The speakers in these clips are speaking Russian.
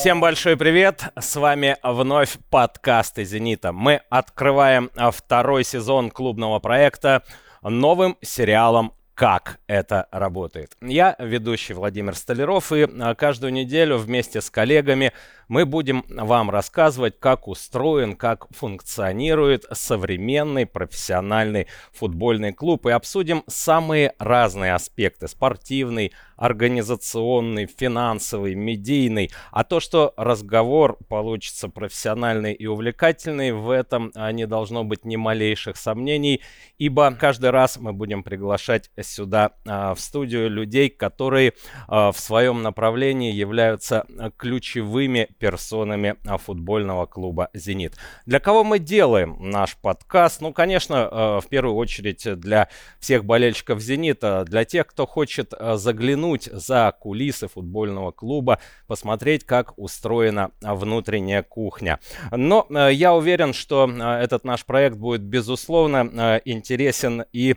Всем большой привет! С вами вновь подкасты «Зенита». Мы открываем второй сезон клубного проекта новым сериалом как это работает. Я ведущий Владимир Столяров, и каждую неделю вместе с коллегами мы будем вам рассказывать, как устроен, как функционирует современный профессиональный футбольный клуб и обсудим самые разные аспекты спортивный, организационный, финансовый, медийный. А то, что разговор получится профессиональный и увлекательный, в этом а, не должно быть ни малейших сомнений, ибо каждый раз мы будем приглашать сюда а, в студию людей, которые а, в своем направлении являются ключевыми персонами а, футбольного клуба «Зенит». Для кого мы делаем наш подкаст? Ну, конечно, э, в первую очередь для всех болельщиков «Зенита», для тех, кто хочет э, заглянуть за кулисы футбольного клуба, посмотреть, как устроена внутренняя кухня. Но э, я уверен, что этот наш проект будет, безусловно, интересен и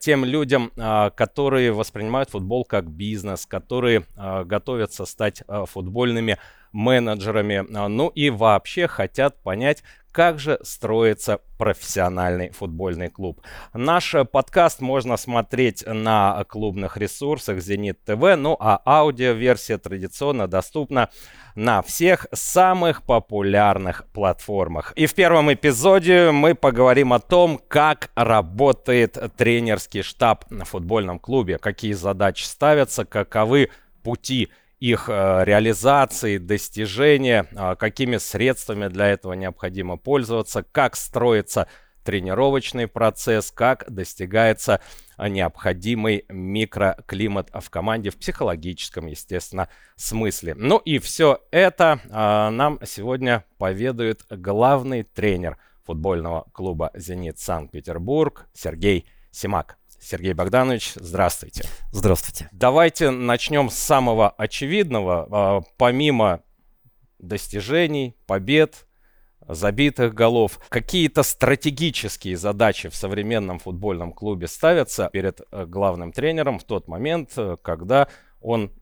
тем людям, которые воспринимают футбол как бизнес, которые готовятся стать футбольными менеджерами, а, ну и вообще хотят понять, как же строится профессиональный футбольный клуб. Наш подкаст можно смотреть на клубных ресурсах Зенит ТВ, ну а аудиоверсия традиционно доступна на всех самых популярных платформах. И в первом эпизоде мы поговорим о том, как работает тренерский штаб на футбольном клубе, какие задачи ставятся, каковы пути их э, реализации, достижения, а, какими средствами для этого необходимо пользоваться, как строится тренировочный процесс, как достигается необходимый микроклимат в команде в психологическом, естественно, смысле. Ну и все это нам сегодня поведает главный тренер футбольного клуба «Зенит Санкт-Петербург» Сергей Симак. Сергей Богданович, здравствуйте. Здравствуйте. Давайте начнем с самого очевидного. А, помимо достижений, побед, забитых голов, какие-то стратегические задачи в современном футбольном клубе ставятся перед э, главным тренером в тот момент, э, когда он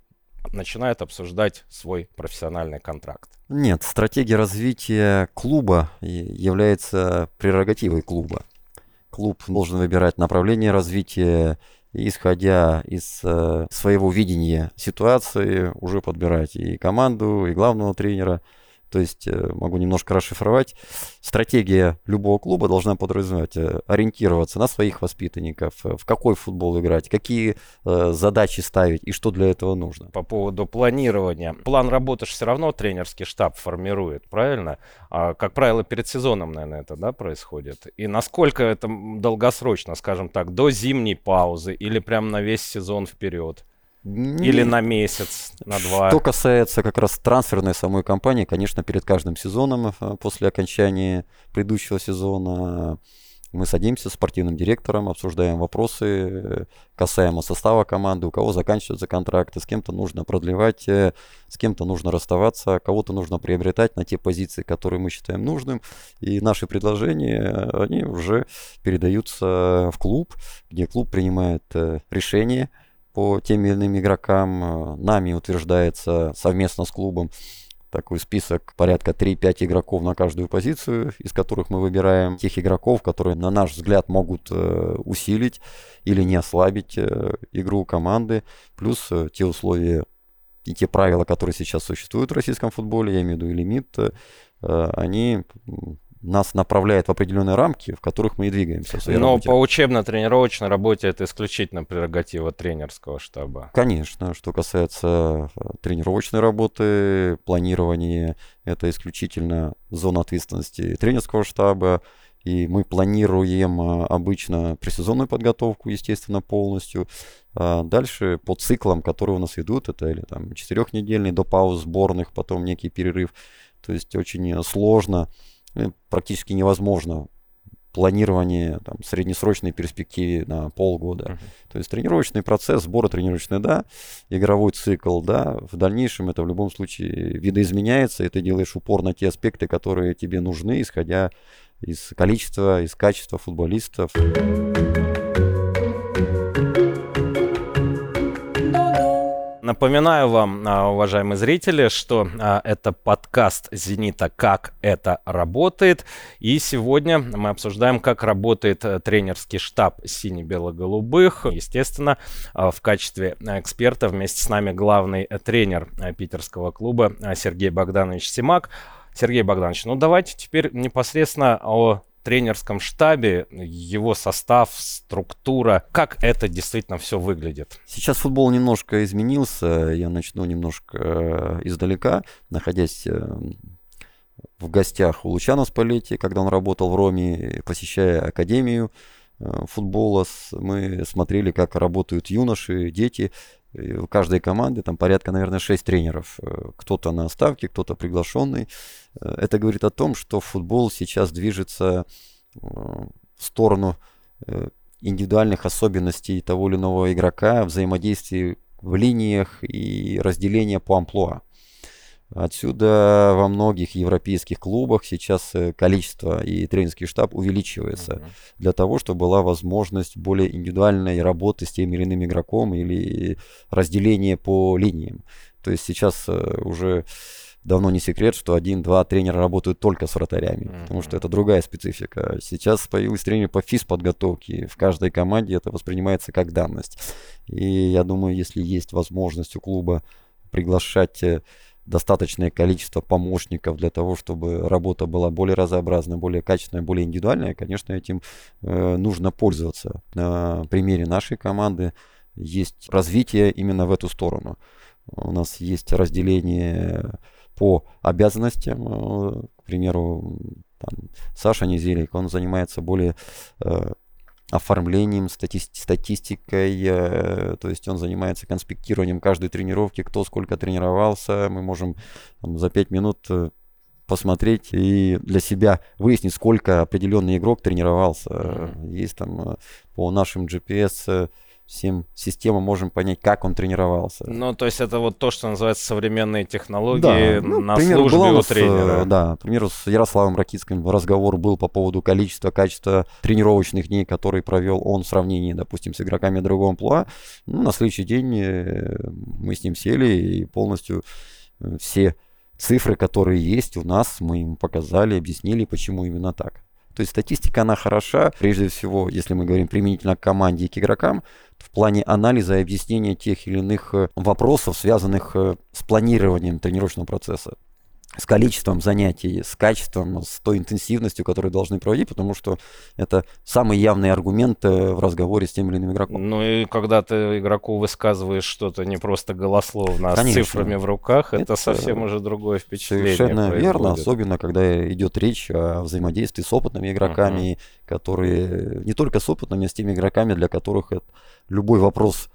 начинает обсуждать свой профессиональный контракт? Нет, стратегия развития клуба является прерогативой клуба клуб должен выбирать направление развития, исходя из э, своего видения ситуации, уже подбирать и команду, и главного тренера – то есть э, могу немножко расшифровать. Стратегия любого клуба должна подразумевать э, ориентироваться на своих воспитанников, э, в какой футбол играть, какие задачи ставить и что для этого нужно. По поводу планирования. План работы все равно тренерский штаб формирует, правильно? А, как правило, перед сезоном, наверное, это да, происходит. И насколько это долгосрочно, скажем так, до зимней паузы или прям на весь сезон вперед? Или на месяц, на два. Что касается как раз трансферной самой компании, конечно, перед каждым сезоном, э, после окончания предыдущего сезона, мы садимся с спортивным директором, обсуждаем вопросы э, касаемо состава команды, у кого заканчиваются контракты, с кем-то нужно продлевать, э, с кем-то нужно расставаться, кого-то нужно приобретать на те позиции, которые мы считаем нужным. И наши предложения, они уже передаются в клуб, где клуб принимает решение – по тем или иным игрокам. Э, нами утверждается совместно с клубом такой список порядка 3-5 игроков на каждую позицию, из которых мы выбираем тех игроков, которые, на наш взгляд, могут э, усилить или не ослабить э, игру команды, плюс те условия и те правила, которые сейчас существуют в российском футболе, я имею в виду и лимит, они нас направляет в определенные рамки, в которых мы и двигаемся. Но работе. по учебно-тренировочной работе это исключительно прерогатива тренерского штаба. Конечно. Что касается э, тренировочной работы, планирования, это исключительно зона ответственности тренерского штаба. И мы планируем э, обычно пресезонную подготовку, естественно, полностью. А дальше по циклам, которые у нас идут, это или там четырехнедельный до пауз сборных, потом некий перерыв. То есть очень сложно ну, практически невозможно планирование там, среднесрочной перспективе на полгода. Uh-huh. То есть тренировочный процесс, сбора тренировочный, да, игровой цикл, да, в дальнейшем это в любом случае видоизменяется, и ты делаешь упор на те аспекты, которые тебе нужны, исходя из количества, из качества футболистов. Напоминаю вам, а, уважаемые зрители, что а, это подкаст «Зенита. Как это работает». И сегодня мы обсуждаем, как работает э, тренерский штаб сине-бело-голубых. Естественно, а, в качестве эксперта вместе с нами главный тренер питерского клуба Сергей Богданович Симак. Сергей Богданович, ну давайте теперь непосредственно о тренерском штабе, его состав, структура, как это действительно все выглядит? Сейчас футбол немножко изменился, я начну немножко э, издалека, находясь э, в гостях у Лучана Спалетти, когда он работал в Роме, посещая академию э, футбола, мы смотрели, как работают юноши, дети, в каждой команде там порядка, наверное, 6 тренеров. Кто-то на ставке, кто-то приглашенный. Это говорит о том, что футбол сейчас движется э, в сторону э, индивидуальных особенностей того или иного игрока, взаимодействий в линиях и разделения по амплуа. Отсюда во многих европейских клубах сейчас э, количество и тренерский штаб увеличивается uh-huh. для того, чтобы была возможность более индивидуальной работы с тем или иным игроком или разделение по линиям. То есть сейчас уже давно не секрет, что один-два тренера работают только с вратарями, mm-hmm. потому что это другая специфика. Сейчас появился тренер по физподготовке. В каждой команде это воспринимается как данность. И я думаю, если есть возможность у клуба приглашать э, достаточное количество помощников для того, чтобы работа была более разнообразная, более качественная, более индивидуальная, конечно, этим э, нужно пользоваться. На примере нашей команды есть развитие именно в эту сторону. У нас есть разделение по обязанностям. Э, к примеру, там, Саша Незелик, он занимается более э, оформлением, стати статистикой, э, то есть он занимается конспектированием каждой тренировки, кто сколько тренировался. Мы можем там, за 5 минут э, посмотреть и для себя выяснить, сколько определенный игрок тренировался. Есть там э, по нашим GPS всем системам можем понять, как он тренировался. Ну, то есть это вот то, что называется современные технологии да. ну, на пример, службе у, нас, тренера. Да, к примеру, с Ярославом Ракицким разговор был по поводу количества, качества тренировочных дней, которые провел он в сравнении, допустим, с игроками другого амплуа. Ну, на следующий день э, мы с ним сели и полностью э, все цифры, которые есть у нас, мы им показали, объяснили, почему именно так. То есть статистика, она хороша, прежде всего, если мы говорим применительно к команде и к игрокам, в плане анализа и объяснения тех или иных э, вопросов, связанных э, с планированием тренировочного процесса с количеством занятий, с качеством, с той интенсивностью, которую должны проводить, потому что это самый явный аргумент э, в разговоре с тем или иным игроком. Ну и когда ты игроку высказываешь что-то не просто голословно, а Конечно. с цифрами в руках, это, это совсем уже другое впечатление. Совершенно происходит. верно, особенно когда идет речь о взаимодействии с опытными игроками, uh-huh. которые не только с опытными, а с теми игроками, для которых любой вопрос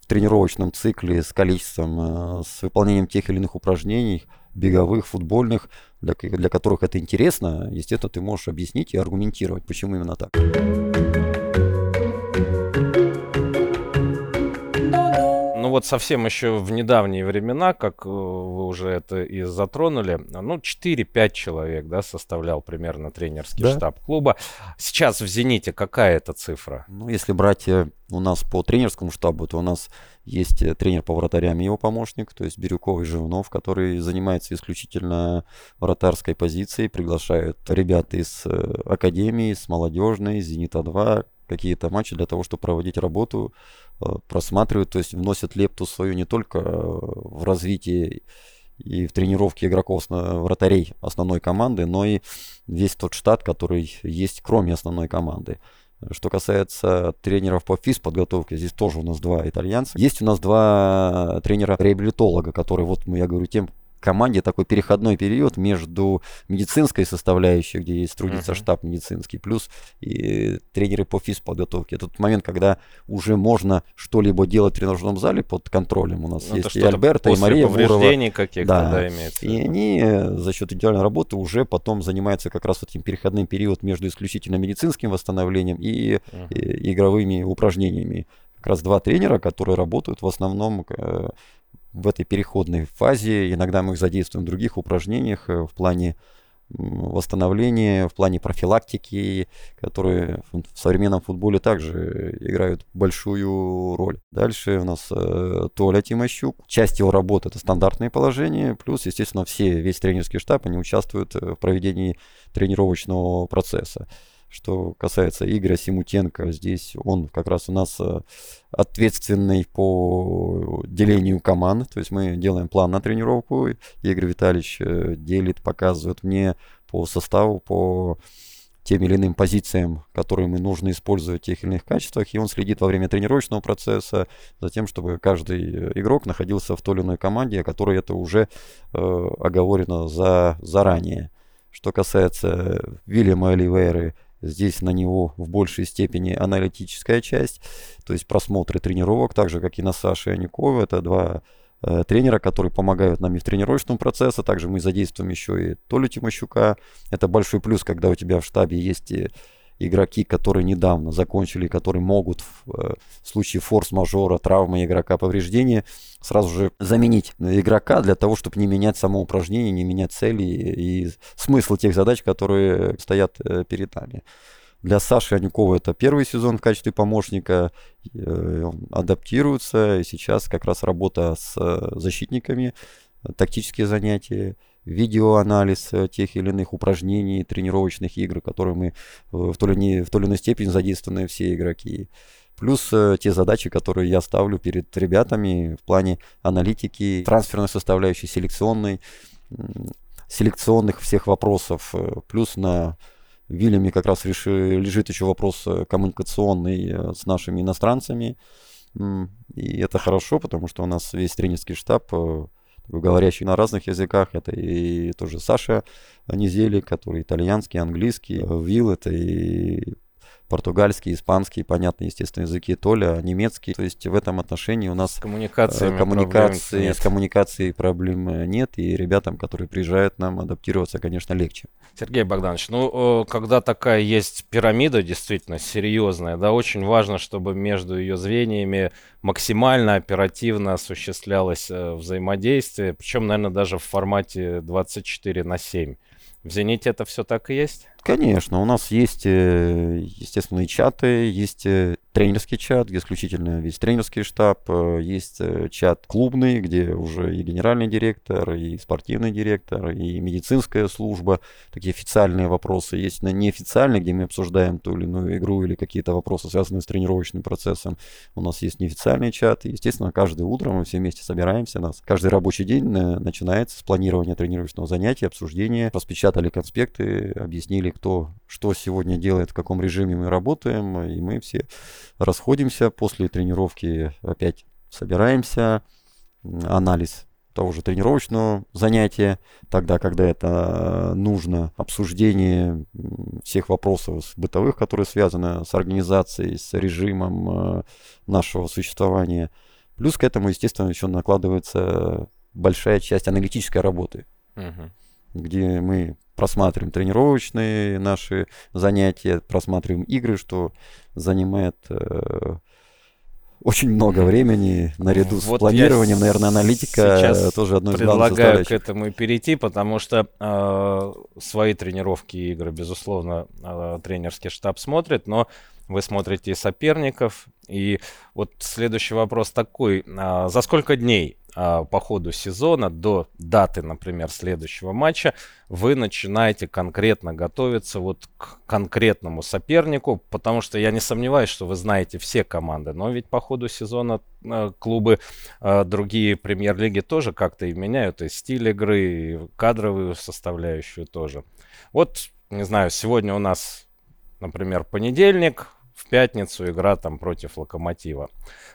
в тренировочном цикле с количеством, э, с выполнением тех или иных упражнений – беговых, футбольных, для, для которых это интересно, естественно, ты можешь объяснить и аргументировать, почему именно так. Ну вот совсем еще в недавние времена, как э, вы уже это и затронули, ну 4-5 человек, да, составлял примерно тренерский да. штаб клуба. Сейчас в «Зените» какая это цифра? Ну, если брать э, у нас по тренерскому штабу, то у нас есть э, тренер по вратарям и его помощник, то есть Бирюков и Живнов, который занимается исключительно вратарской позицией, приглашают ребят из академии, с молодежной, «Зенита-2», какие-то матчи для того, чтобы проводить работу, э, просматривают, то есть вносят лепту свою не только э, в развитие и в тренировке игроков вратарей основной команды, но и весь тот штат, который есть кроме основной команды. Что касается тренеров по физподготовке, здесь тоже у нас два итальянца. Есть у нас два тренера-реабилитолога, которые, вот я говорю, тем команде такой переходной период между медицинской составляющей, где есть трудится uh-huh. штаб медицинский, плюс и тренеры по физподготовке. Это тот момент, когда уже можно что-либо делать в тренажерном зале под контролем. У нас ну, есть и Альберта, и Мария Бурова. каких-то, да. да, имеется. И они э, за счет индивидуальной работы уже потом занимаются как раз этим переходным период между исключительно медицинским восстановлением и, uh-huh. и игровыми упражнениями. Как раз два тренера, которые работают в основном э, в этой переходной фазе. Иногда мы их задействуем в других упражнениях э, в плане восстановления, в плане профилактики, которые в современном футболе также играют большую роль. Дальше у нас э, Толя Тимощук. Часть его работы это стандартные положения, плюс, естественно, все, весь тренерский штаб, они участвуют в проведении тренировочного процесса. Что касается Игоря Симутенко, здесь он как раз у нас э, ответственный по делению команд. То есть мы делаем план на тренировку. Игорь Витальевич э, делит, показывает мне по составу, по тем или иным позициям, которые мы нужно использовать в тех или иных качествах, и он следит во время тренировочного процесса за тем, чтобы каждый игрок находился в той или иной команде, о которой это уже э, оговорено за, заранее. Что касается Вильяма Оливейры, Здесь на него в большей степени аналитическая часть, то есть просмотры тренировок, так же, как и на Саше Аникове. Это два э, тренера, которые помогают нам и в тренировочном процессе. Также мы задействуем еще и Толю Тимощука. Это большой плюс, когда у тебя в штабе есть игроки, которые недавно закончили, которые могут в, э, в случае форс-мажора, травмы игрока, повреждения, сразу же заменить игрока для того, чтобы не менять само упражнение, не менять цели и смысл тех задач, которые стоят э, перед нами. Для Саши Анюкова это первый сезон в качестве помощника. Э, он адаптируется. И сейчас как раз работа с защитниками, тактические занятия, видеоанализ э, тех или иных упражнений, тренировочных игр, которые мы в той или в той или иной степени задействованы все игроки. Плюс э, те задачи, которые я ставлю перед ребятами в плане аналитики, трансферной составляющей, селекционной, селекционных всех вопросов. Э, плюс на Вильяме как раз реши, лежит еще вопрос коммуникационный с нашими иностранцами. И это хорошо, потому что у нас весь тренерский штаб говорящий на разных языках. Это и тоже Саша Низели, который итальянский, английский. Вил это и португальский, испанский, понятно, естественно, языки Толя, немецкий. То есть в этом отношении у нас с коммуникацией, коммуникации, с коммуникацией проблем нет, и ребятам, которые приезжают, нам адаптироваться, конечно, легче. Сергей Богданович, ну, когда такая есть пирамида, действительно серьезная, да, очень важно, чтобы между ее звеньями максимально оперативно осуществлялось э, взаимодействие, причем, наверное, даже в формате 24 на 7. В «Зените» это все так и есть? Конечно, у нас есть, э, естественно, и чаты, есть э, тренерский чат, где исключительно весь тренерский штаб, э, есть чат клубный, где уже и генеральный директор, и спортивный директор, и медицинская служба, такие официальные вопросы. Есть на неофициальный, где мы обсуждаем ту или иную игру или какие-то вопросы, связанные с тренировочным процессом. У нас есть неофициальный чат, естественно, каждое утро мы все вместе собираемся. Нас каждый рабочий день начинается с планирования тренировочного занятия, обсуждения, распечатали конспекты, объяснили, кто что сегодня делает, в каком режиме мы работаем, и мы все расходимся после тренировки, опять собираемся, анализ того же тренировочного занятия, тогда, когда это нужно, обсуждение всех вопросов бытовых, которые связаны с организацией, с режимом э, нашего существования. Плюс к этому, естественно, еще накладывается большая часть аналитической работы, угу. где мы просматриваем тренировочные наши занятия, просматриваем игры, что занимает э, очень много времени наряду вот с планированием, наверное, аналитика тоже одно из главных предлагаю к этому и перейти, потому что э, свои тренировки и игры, безусловно, э, тренерский штаб смотрит, но вы смотрите соперников. И вот следующий вопрос такой. А, за сколько дней а, по ходу сезона до даты, например, следующего матча вы начинаете конкретно готовиться вот к конкретному сопернику? Потому что я не сомневаюсь, что вы знаете все команды, но ведь по ходу сезона а, клубы другие премьер-лиги тоже как-то и меняют и стиль игры, и кадровую составляющую тоже. Вот, не знаю, сегодня у нас, например, понедельник, пятницу игра там против Локомотива.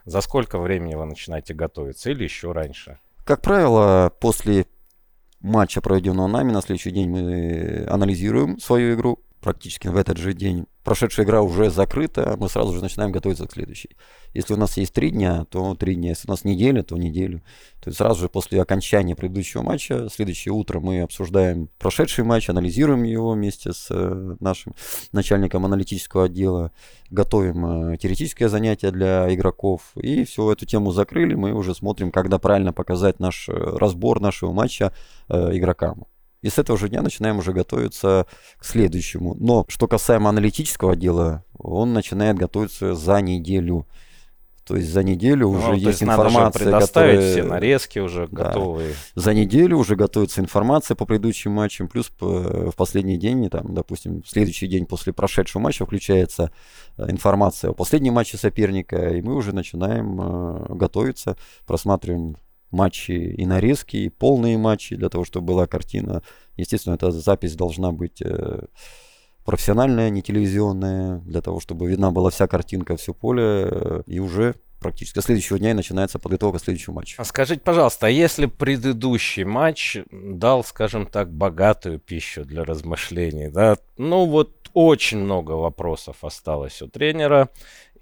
За сколько времени вы начинаете готовиться или еще раньше? Как правило, после матча, проведенного нами, на следующий день мы анализируем свою игру, практически в этот же день. Прошедшая игра уже закрыта, мы сразу же начинаем готовиться к следующей. Если у нас есть три дня, то три дня. Если у нас неделя, то неделю. То есть сразу же после окончания предыдущего матча, следующее утро мы обсуждаем прошедший матч, анализируем его вместе с э, нашим начальником аналитического отдела, готовим э, теоретическое занятие для игроков. И всю эту тему закрыли, мы уже смотрим, когда правильно показать наш э, разбор нашего матча игрокам. И с этого же дня начинаем уже готовиться к следующему. Но что касаемо аналитического дела, он начинает готовиться за неделю. То есть за неделю ну, уже есть, есть информация, надо же предоставить которая... все нарезки уже да. готовые. За неделю уже готовится информация по предыдущим матчам, плюс в последний день, там, допустим, в следующий день после прошедшего матча включается э, информация о последнем матче соперника, и мы уже начинаем э, готовиться, просматриваем матчи и нарезки, и полные матчи, для того, чтобы была картина. Естественно, эта запись должна быть э, профессиональная, не телевизионная, для того, чтобы видна была вся картинка, все поле, э, и уже практически с следующего дня и начинается подготовка к следующему матчу. А скажите, пожалуйста, а если предыдущий матч дал, скажем так, богатую пищу для размышлений, да, ну вот очень много вопросов осталось у тренера,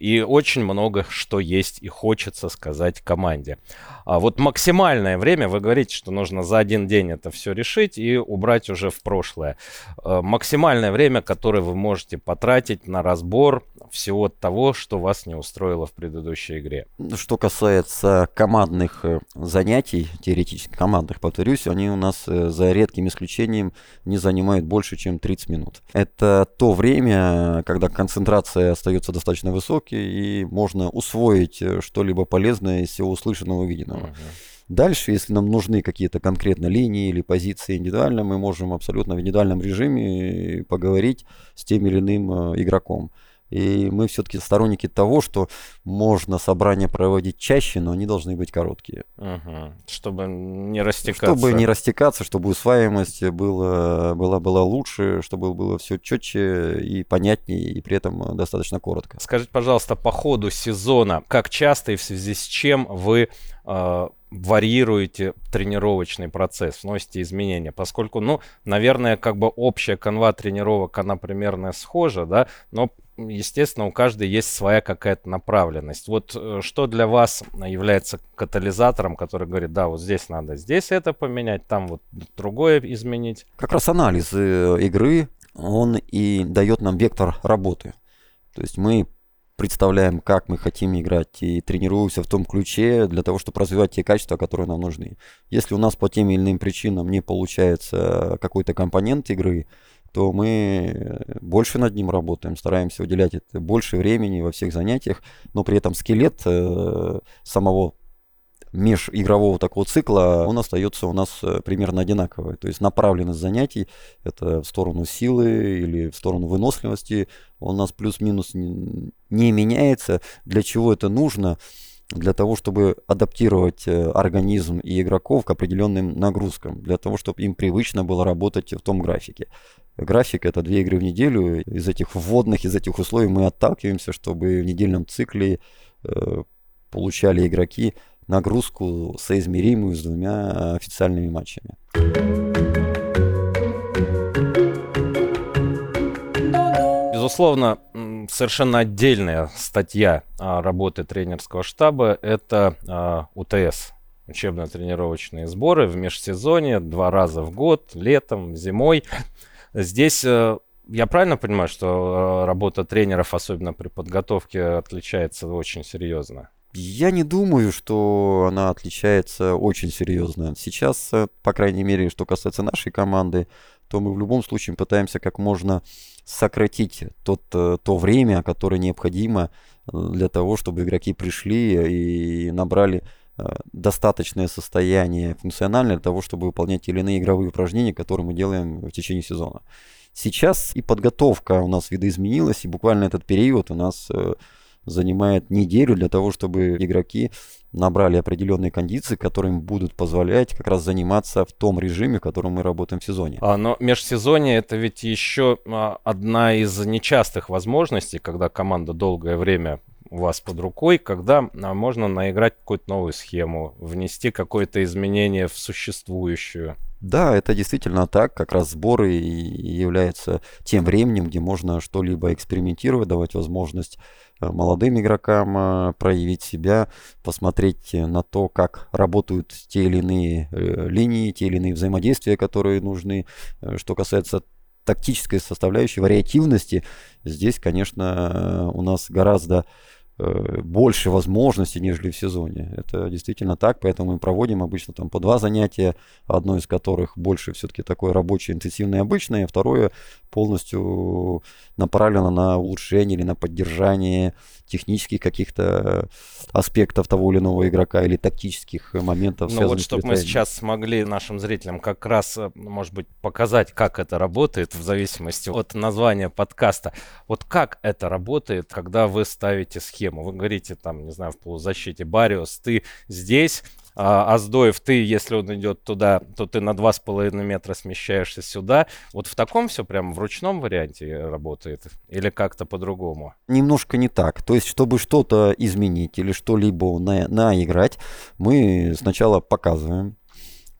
и очень много что есть и хочется сказать команде. А вот максимальное время, вы говорите, что нужно за один день это все решить и убрать уже в прошлое. А, максимальное время, которое вы можете потратить на разбор всего того, что вас не устроило в предыдущей игре. Что касается командных э, занятий, теоретически командных, повторюсь, они у нас э, за редким исключением не занимают больше, чем 30 минут. Это то время, когда концентрация остается достаточно высокой, и можно усвоить э, что-либо полезное из всего услышанного и увиденного. Uh-huh. Дальше, если нам нужны какие-то конкретно линии или позиции индивидуально, мы можем абсолютно в индивидуальном режиме поговорить с тем или иным игроком. И мы все-таки сторонники того, что можно собрания проводить чаще, но они должны быть короткие. Угу. Чтобы не растекаться. Чтобы не растекаться, чтобы усваиваемость была, была, была лучше, чтобы было все четче и понятнее, и при этом достаточно коротко. Скажите, пожалуйста, по ходу сезона, как часто и в связи с чем вы э, варьируете тренировочный процесс, вносите изменения, поскольку, ну, наверное, как бы общая канва тренировок, она примерно схожа, да, но естественно, у каждой есть своя какая-то направленность. Вот э, что для вас является катализатором, который говорит, да, вот здесь надо здесь это поменять, там вот другое изменить? Как раз анализ э, игры, он и дает нам вектор работы. То есть мы представляем, как мы хотим играть и тренируемся в том ключе для того, чтобы развивать те качества, которые нам нужны. Если у нас по тем или иным причинам не получается какой-то компонент игры, то мы э, больше над ним работаем, стараемся уделять это больше времени во всех занятиях, но при этом скелет э, самого межигрового такого цикла, он остается у нас э, примерно одинаковый. То есть направленность занятий, это в сторону силы или в сторону выносливости, у нас плюс-минус не меняется. Для чего это нужно? Для того, чтобы адаптировать э, организм и игроков к определенным нагрузкам, для того, чтобы им привычно было работать в том графике. График это две игры в неделю. Из этих вводных, из этих условий мы отталкиваемся, чтобы в недельном цикле э, получали игроки нагрузку соизмеримую с двумя официальными матчами. Безусловно, совершенно отдельная статья работы тренерского штаба – это а, УТС, учебно-тренировочные сборы в межсезонье, два раза в год, летом, зимой. Здесь э, я правильно понимаю, что э, работа тренеров, особенно при подготовке, отличается очень серьезно? Я не думаю, что она отличается очень серьезно. Сейчас, э, по крайней мере, что касается нашей команды, то мы в любом случае пытаемся как можно сократить тот, э, то время, которое необходимо э, для того, чтобы игроки пришли и набрали э, достаточное состояние функциональное для того, чтобы выполнять или иные игровые упражнения, которые мы делаем в течение сезона. Сейчас и подготовка у нас видоизменилась, и буквально этот период у нас занимает неделю для того, чтобы игроки набрали определенные кондиции, которые им будут позволять как раз заниматься в том режиме, в котором мы работаем в сезоне. А, но межсезонье это ведь еще а, одна из нечастых возможностей, когда команда долгое время у вас под рукой, когда а, можно наиграть какую-то новую схему, внести какое-то изменение в существующую. Да, это действительно так. Как раз сборы являются тем временем, где можно что-либо экспериментировать, давать возможность молодым игрокам э, проявить себя, посмотреть на то, как работают те или иные э, линии, те или иные взаимодействия, которые нужны. Что касается тактической составляющей, вариативности, здесь, конечно, у нас гораздо э, больше возможностей, нежели в сезоне. Это действительно так, поэтому мы проводим обычно там по два занятия, одно из которых больше все-таки такое рабочее, интенсивное, обычное, а второе полностью направлено на улучшение или на поддержание технических каких-то аспектов того или иного игрока или тактических моментов. Ну вот, чтобы мы сейчас смогли нашим зрителям как раз, э, может быть, показать, как это работает в зависимости от названия подкаста. Вот как это работает, когда вы ставите схему? Вы говорите там, не знаю, в полузащите, Бариус, ты здесь, а, Аздоев, ты, если он идет туда, то ты на 2,5 метра смещаешься сюда. Вот в таком все прям в ручном варианте работает? Или как-то по-другому? Немножко не так. То есть, чтобы что-то изменить или что-либо на, наиграть, мы сначала показываем,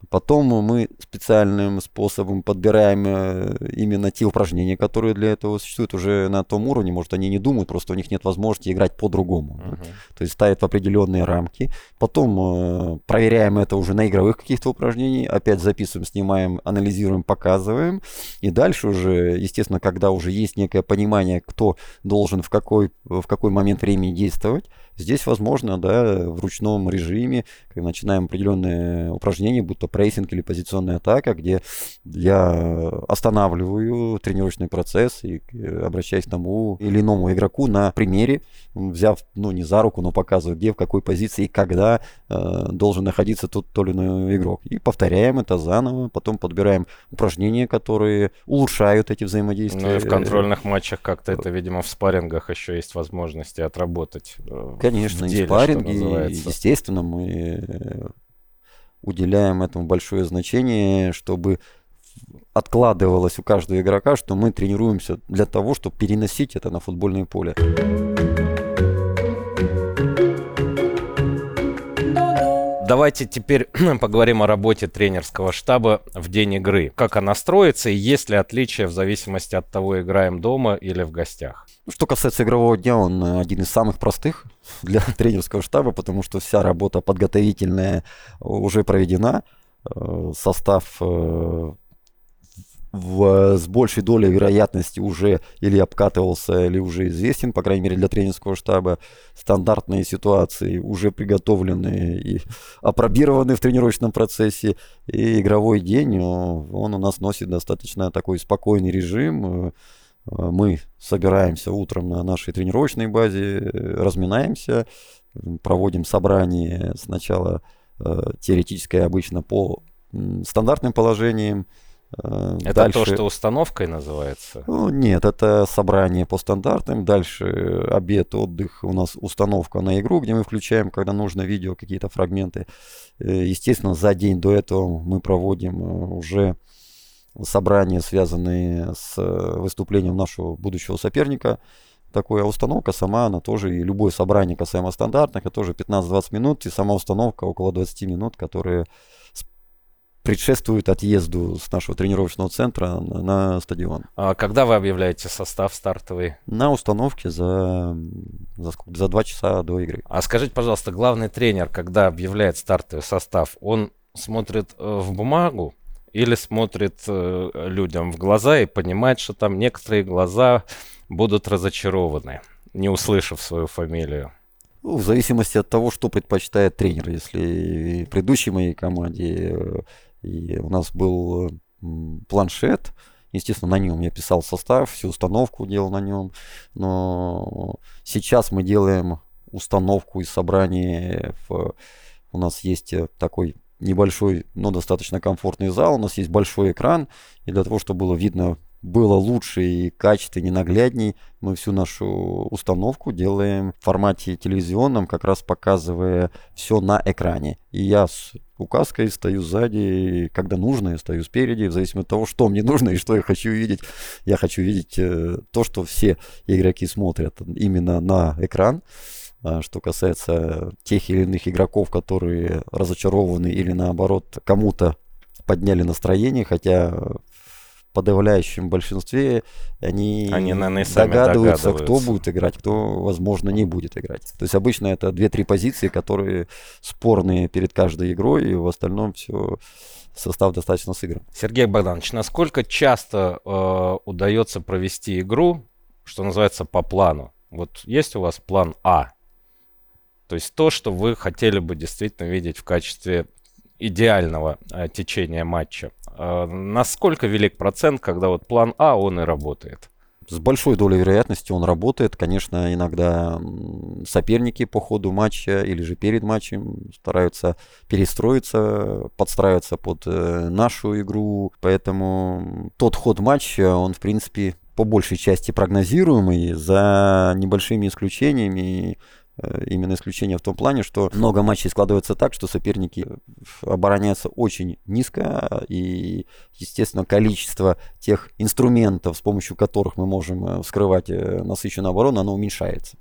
Потом мы специальным способом подбираем э, именно те упражнения, которые для этого существуют уже на том уровне. Может, они не думают, просто у них нет возможности играть по-другому. Uh-huh. То есть ставят в определенные рамки. Потом э, проверяем это уже на игровых каких-то упражнениях. Опять записываем, снимаем, анализируем, показываем. И дальше уже, естественно, когда уже есть некое понимание, кто должен в какой, в какой момент времени действовать, Здесь возможно, да, в ручном режиме, когда начинаем определенные упражнения, будто прессинг или позиционная атака, где я останавливаю тренировочный процесс и э, обращаюсь к тому или иному игроку на примере, взяв, ну, не за руку, но показываю, где, в какой позиции и когда э, должен находиться тот то или иной игрок. И повторяем это заново, потом подбираем упражнения, которые улучшают эти взаимодействия. Ну и в контрольных матчах как-то это, видимо, в спаррингах еще есть возможности отработать. Э, Конечно, деле, и спарринги, естественно, мы э, уделяем этому большое значение, чтобы откладывалось у каждого игрока, что мы тренируемся для того, чтобы переносить это на футбольное поле. Давайте теперь поговорим о работе тренерского штаба в день игры. Как она строится и есть ли отличия в зависимости от того, играем дома или в гостях? Что касается игрового дня, он э, один из самых простых для тренерского штаба, потому что вся работа подготовительная уже проведена. Э, состав э, в, с большей долей вероятности уже или обкатывался, или уже известен, по крайней мере, для тренерского штаба. Стандартные ситуации уже приготовлены и опробированы в тренировочном процессе. И игровой день, он у нас носит достаточно такой спокойный режим. Мы собираемся утром на нашей тренировочной базе, разминаемся, проводим собрание сначала э, теоретическое обычно по стандартным положениям, Э, это Дальше... то, что установкой называется? Ну, нет, это собрание по стандартам. Дальше обед, отдых, у нас установка на игру, где мы включаем, когда нужно видео, какие-то фрагменты. Э, естественно, за день до этого мы проводим э, уже собрания, связанные с выступлением нашего будущего соперника. Такая установка сама, она тоже, и любое собрание касаемо стандартных, это тоже 15-20 минут, и сама установка около 20 минут, которые предшествует отъезду с нашего тренировочного центра на, на стадион. А когда вы объявляете состав стартовый? На установке за, за, сколько, за два часа до игры. А скажите, пожалуйста, главный тренер, когда объявляет стартовый состав, он смотрит э, в бумагу или смотрит э, людям в глаза и понимает, что там некоторые глаза будут разочарованы, не услышав свою фамилию? Ну, в зависимости от того, что предпочитает тренер. Если в предыдущей моей команде э, и у нас был планшет, естественно, на нем я писал состав, всю установку делал на нем, но сейчас мы делаем установку и собрание. В... У нас есть э, такой небольшой, но достаточно комфортный зал, у нас есть большой экран, и для того, чтобы было видно было лучше и качественнее, наглядней, мы всю нашу установку делаем в формате телевизионном, как раз показывая все на экране. И я с указкой стою сзади, когда нужно, я стою спереди, в зависимости от того, что мне нужно и что я хочу видеть. Я хочу видеть э, то, что все игроки смотрят именно на экран. А что касается тех или иных игроков, которые разочарованы или наоборот кому-то подняли настроение, хотя подавляющем большинстве они, они наверное, догадываются, догадываются, кто будет играть, кто, возможно, не будет играть. То есть обычно это 2-3 позиции, которые спорные перед каждой игрой, и в остальном все состав достаточно сыгран. Сергей Богданович, насколько часто э, удается провести игру, что называется, по плану? Вот есть у вас план А, То есть то, что вы хотели бы действительно видеть в качестве идеального э, течения матча. Э, насколько велик процент, когда вот план А, он и работает? С большой долей вероятности он работает. Конечно, иногда соперники по ходу матча или же перед матчем стараются перестроиться, подстраиваться под э, нашу игру. Поэтому тот ход матча, он, в принципе, по большей части прогнозируемый, за небольшими исключениями. Э, именно исключение в том плане, что много матчей складывается так, что соперники обороняются очень низко, и, естественно, количество тех инструментов, с помощью которых мы можем э, вскрывать э, насыщенную оборону, оно уменьшается.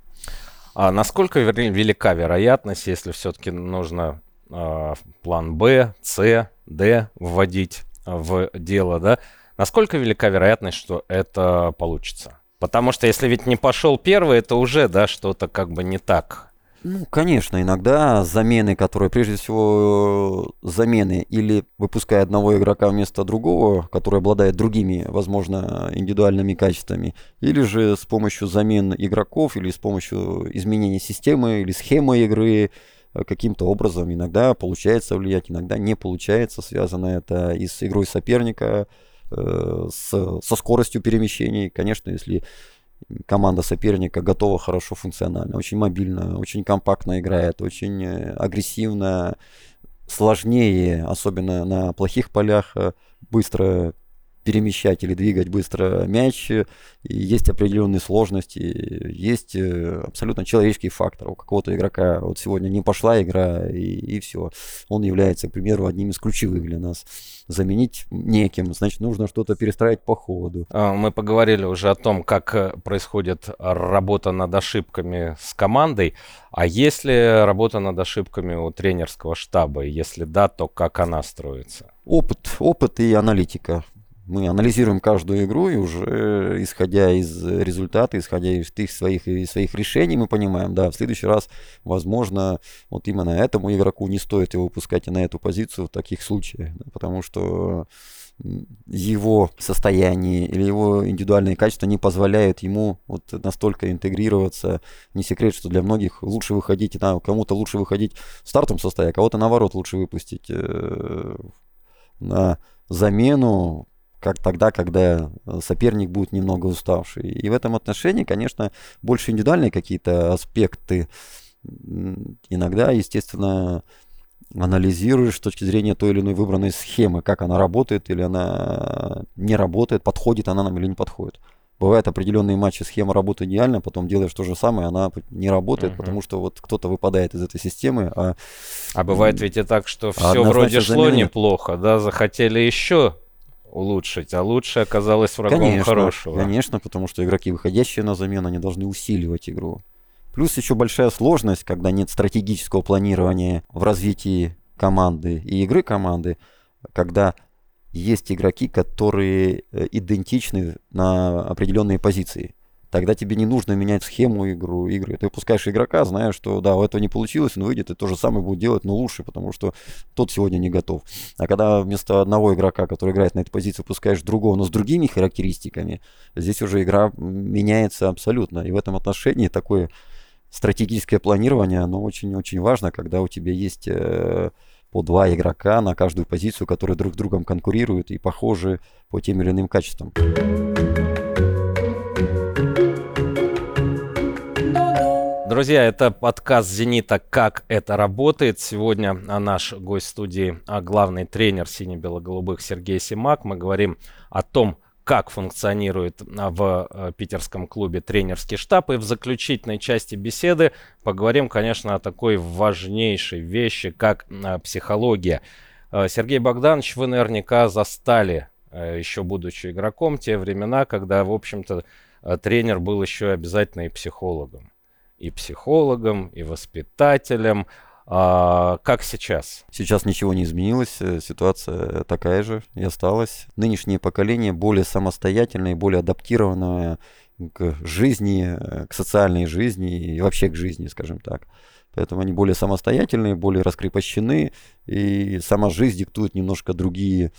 А насколько велика вероятность, если все-таки нужно э, план Б, С, Д вводить в дело, да, насколько велика вероятность, что это получится? Потому что если ведь не пошел первый, это уже, да, что-то как бы не так. Ну, конечно, иногда замены, которые, прежде всего, замены или выпуская одного игрока вместо другого, который обладает другими, возможно, индивидуальными качествами, или же с помощью замен игроков, или с помощью изменения системы или схемы игры, э, каким-то образом иногда получается влиять, иногда не получается. Связано это и с игрой соперника, Э, с, со скоростью перемещений. Конечно, если команда соперника готова хорошо функционально, очень мобильно, очень компактно играет, очень э, агрессивно, сложнее, особенно на плохих полях, э, быстро перемещать или двигать быстро мяч, и есть определенные сложности, есть э, абсолютно человеческий фактор. У какого-то игрока вот сегодня не пошла игра, и, и все. Он является, к примеру, одним из ключевых для нас. Заменить неким, значит, нужно что-то перестраивать по ходу. А, мы поговорили уже о том, как э, происходит работа над ошибками с командой. А если работа над ошибками у тренерского штаба? Если да, то как она строится? Опыт, опыт и аналитика мы анализируем каждую игру и уже э, исходя из результата, исходя из их своих, из своих решений, мы понимаем, да, в следующий раз, возможно, вот именно этому игроку не стоит его выпускать на эту позицию в таких случаях, да, потому что его состояние или его индивидуальные качества не позволяют ему вот настолько интегрироваться. Не секрет, что для многих лучше выходить, да, кому-то лучше выходить в стартовом составе, а кого-то наоборот лучше выпустить э, на замену, как тогда, когда э, соперник будет немного уставший. И в этом отношении, конечно, больше индивидуальные какие-то аспекты. Иногда, естественно, анализируешь с точки зрения той или иной выбранной схемы, как она работает или она не работает, подходит она нам или не подходит. Бывают определенные матчи, схема работает идеально, потом делаешь то же самое, она не работает, uh-huh. потому что вот кто-то выпадает из этой системы. А, а бывает ведь и так, что все вроде шло замены... неплохо, да, захотели еще улучшить, а лучше оказалось врагом конечно, хорошего. Конечно, потому что игроки, выходящие на замену, они должны усиливать игру. Плюс еще большая сложность, когда нет стратегического планирования в развитии команды и игры команды, когда есть игроки, которые э, идентичны на определенные позиции. Тогда тебе не нужно менять схему игру, игры. Ты выпускаешь игрока, зная, что да, у этого не получилось, он выйдет и то же самое будет делать, но лучше, потому что тот сегодня не готов. А когда вместо одного игрока, который играет на этой позиции, выпускаешь другого, но с другими характеристиками, здесь уже игра меняется абсолютно. И в этом отношении такое стратегическое планирование, оно очень-очень важно, когда у тебя есть э, по два игрока на каждую позицию, которые друг с другом конкурируют и похожи по тем или иным качествам. Друзья, это подкаст «Зенита. Как это работает». Сегодня наш гость студии, а главный тренер сине-бело-голубых Сергей Симак. Мы говорим о том, как функционирует а, в э, питерском клубе тренерский штаб. И в заключительной части беседы поговорим, конечно, о такой важнейшей вещи, как а, психология. Э, Сергей Богданович, вы наверняка застали, э, еще будучи игроком, те времена, когда, в общем-то, тренер был еще обязательно и психологом и психологом, и воспитателем. А, как сейчас? Сейчас ничего не изменилось, э, ситуация такая же и осталась. Нынешнее поколение более самостоятельное, более адаптированное к жизни, э, к социальной жизни и вообще к жизни, скажем так. Поэтому они более самостоятельные, более раскрепощены, и сама жизнь диктует немножко другие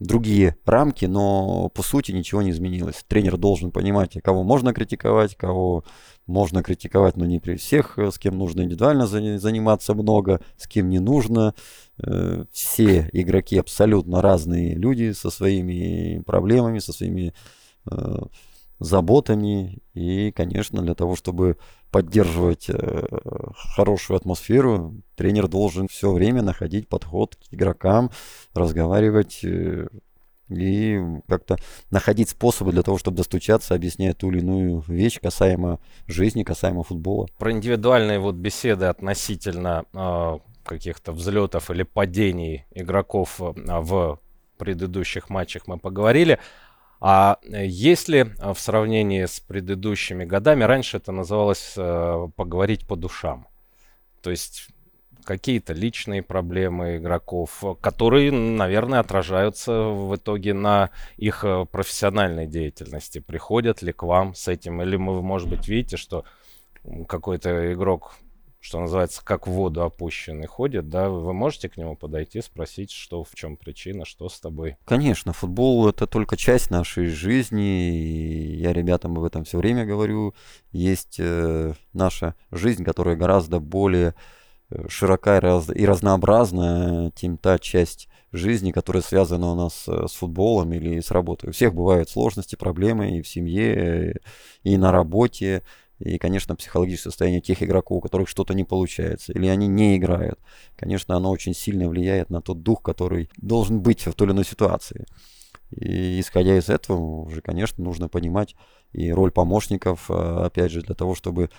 другие рамки, но по сути ничего не изменилось. Тренер должен понимать, кого можно критиковать, кого можно критиковать, но не при всех, с кем нужно индивидуально заниматься много, с кем не нужно. Э, все игроки абсолютно разные люди со своими проблемами, со своими э, заботами. И, конечно, для того, чтобы поддерживать э, хорошую атмосферу, тренер должен все время находить подход к игрокам, разговаривать э, и как-то находить способы для того, чтобы достучаться, объясняя ту или иную вещь касаемо жизни, касаемо футбола. Про индивидуальные вот беседы относительно э, каких-то взлетов или падений игроков э, в предыдущих матчах мы поговорили. А э, если э, в сравнении с предыдущими годами, раньше это называлось э, поговорить по душам. То есть какие-то личные проблемы игроков, которые, наверное, отражаются в итоге на их профессиональной деятельности. Приходят ли к вам с этим? Или вы, может быть, видите, что какой-то игрок что называется, как в воду опущенный ходит, да, вы можете к нему подойти, спросить, что, в чем причина, что с тобой? Конечно, футбол это только часть нашей жизни, и я ребятам об этом все время говорю. Есть э, наша жизнь, которая гораздо более э, широка и, раз, и разнообразна, чем та часть жизни, которая связана у нас э, с футболом или с работой. У всех бывают сложности, проблемы и в семье, и на работе, и, конечно, психологическое состояние тех игроков, у которых что-то не получается, или они не играют. Конечно, оно очень сильно влияет на тот дух, который должен быть в той или иной ситуации. И исходя из этого, уже, конечно, нужно понимать и роль помощников, а, опять же, для того, чтобы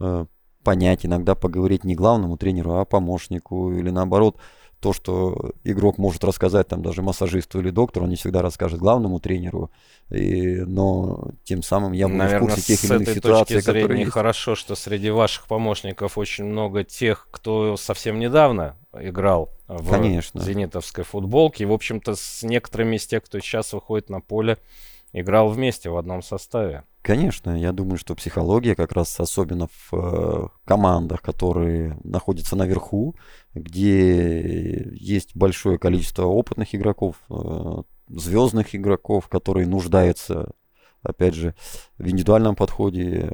э, понять, иногда поговорить не главному тренеру, а помощнику, или наоборот, то, что игрок может рассказать там даже массажисту или доктору, он не всегда расскажет главному тренеру, и, но тем самым я буду Наверное, в курсе тех или иных ситуаций, точки зрения которые хорошо, что среди ваших помощников очень много тех, кто совсем недавно играл в Конечно. зенитовской футболке, и, в общем-то, с некоторыми из тех, кто сейчас выходит на поле, играл вместе в одном составе. Конечно, я думаю, что психология как раз особенно в э, командах, которые находятся наверху, где есть большое количество опытных игроков, э, звездных игроков, которые нуждаются, опять же, в индивидуальном подходе.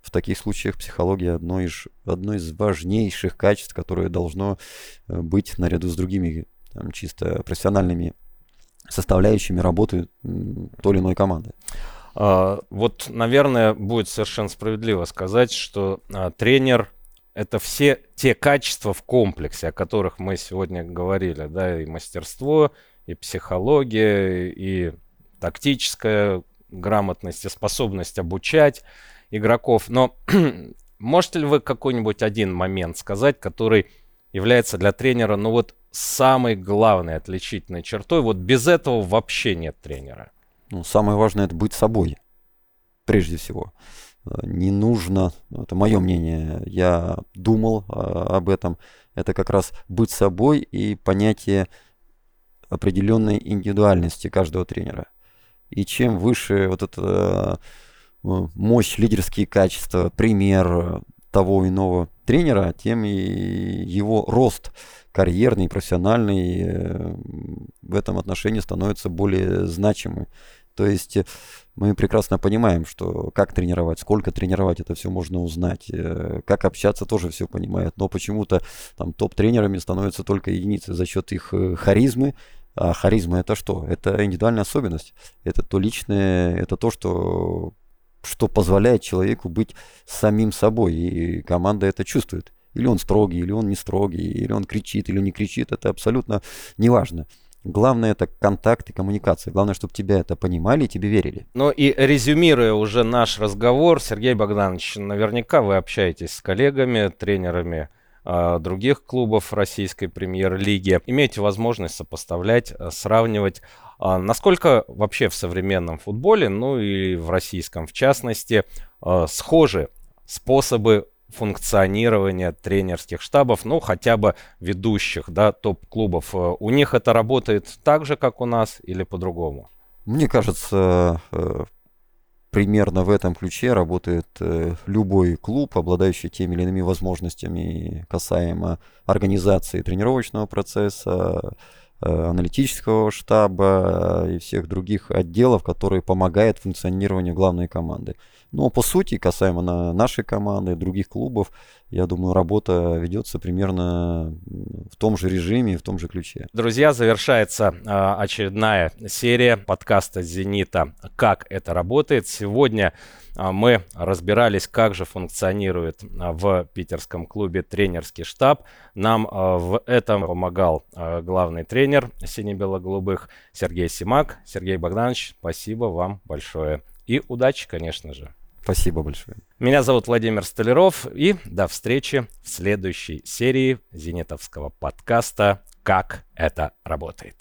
В таких случаях психология одно из, одно из важнейших качеств, которое должно э, быть наряду с другими там, чисто профессиональными составляющими работы той или иной команды. А, вот, наверное, будет совершенно справедливо сказать, что а, тренер это все те качества в комплексе, о которых мы сегодня говорили, да, и мастерство, и психология, и тактическая грамотность, и способность обучать игроков. Но можете ли вы какой-нибудь один момент сказать, который является для тренера, ну вот, самой главной отличительной чертой? Вот без этого вообще нет тренера. Ну, самое важное это быть собой, прежде всего. Э, не нужно, это мое мнение, я думал а, об этом, это как раз быть собой и понятие определенной индивидуальности каждого тренера. И чем выше вот эта э, мощь, лидерские качества, пример того иного тренера, тем и его рост карьерный, профессиональный э, в этом отношении становится более значимым. То есть э, мы прекрасно понимаем, что как тренировать, сколько тренировать, это все можно узнать. Э, как общаться, тоже все понимают. Но почему-то там топ-тренерами становятся только единицы за счет их харизмы. А харизма это что? Это индивидуальная особенность. Это то личное, это то, что, что позволяет человеку быть самим собой. И команда это чувствует. Или он строгий, или он не строгий, или он кричит, или не кричит. Это абсолютно неважно. Главное это контакт и коммуникация. Главное, чтобы тебя это понимали и тебе верили. Ну и резюмируя уже наш разговор, Сергей Богданович, наверняка вы общаетесь с коллегами, тренерами э, других клубов российской премьер-лиги. Имеете возможность сопоставлять, э, сравнивать, э, насколько вообще в современном футболе, ну и в российском в частности, э, схожи способы функционирования тренерских штабов, ну, хотя бы ведущих, да, топ-клубов. Э, у них это работает так же, как у нас, или по-другому? Мне кажется, э, примерно в этом ключе работает э, любой клуб, обладающий теми или иными возможностями касаемо организации тренировочного процесса, аналитического штаба и всех других отделов, которые помогают функционированию главной команды. Но по сути, касаемо на нашей команды, других клубов, я думаю, работа ведется примерно в том же режиме, в том же ключе. Друзья, завершается э, очередная серия подкаста «Зенита. Как это работает?». Сегодня э, мы разбирались, как же функционирует э, в питерском клубе тренерский штаб. Нам э, в этом помогал главный тренер сине-бело-голубых Сергей Симак. Сергей Богданович, спасибо вам большое. И удачи, конечно же. Спасибо большое. Меня зовут Владимир Столяров, и до встречи в следующей серии зенитовского подкаста «Как это работает».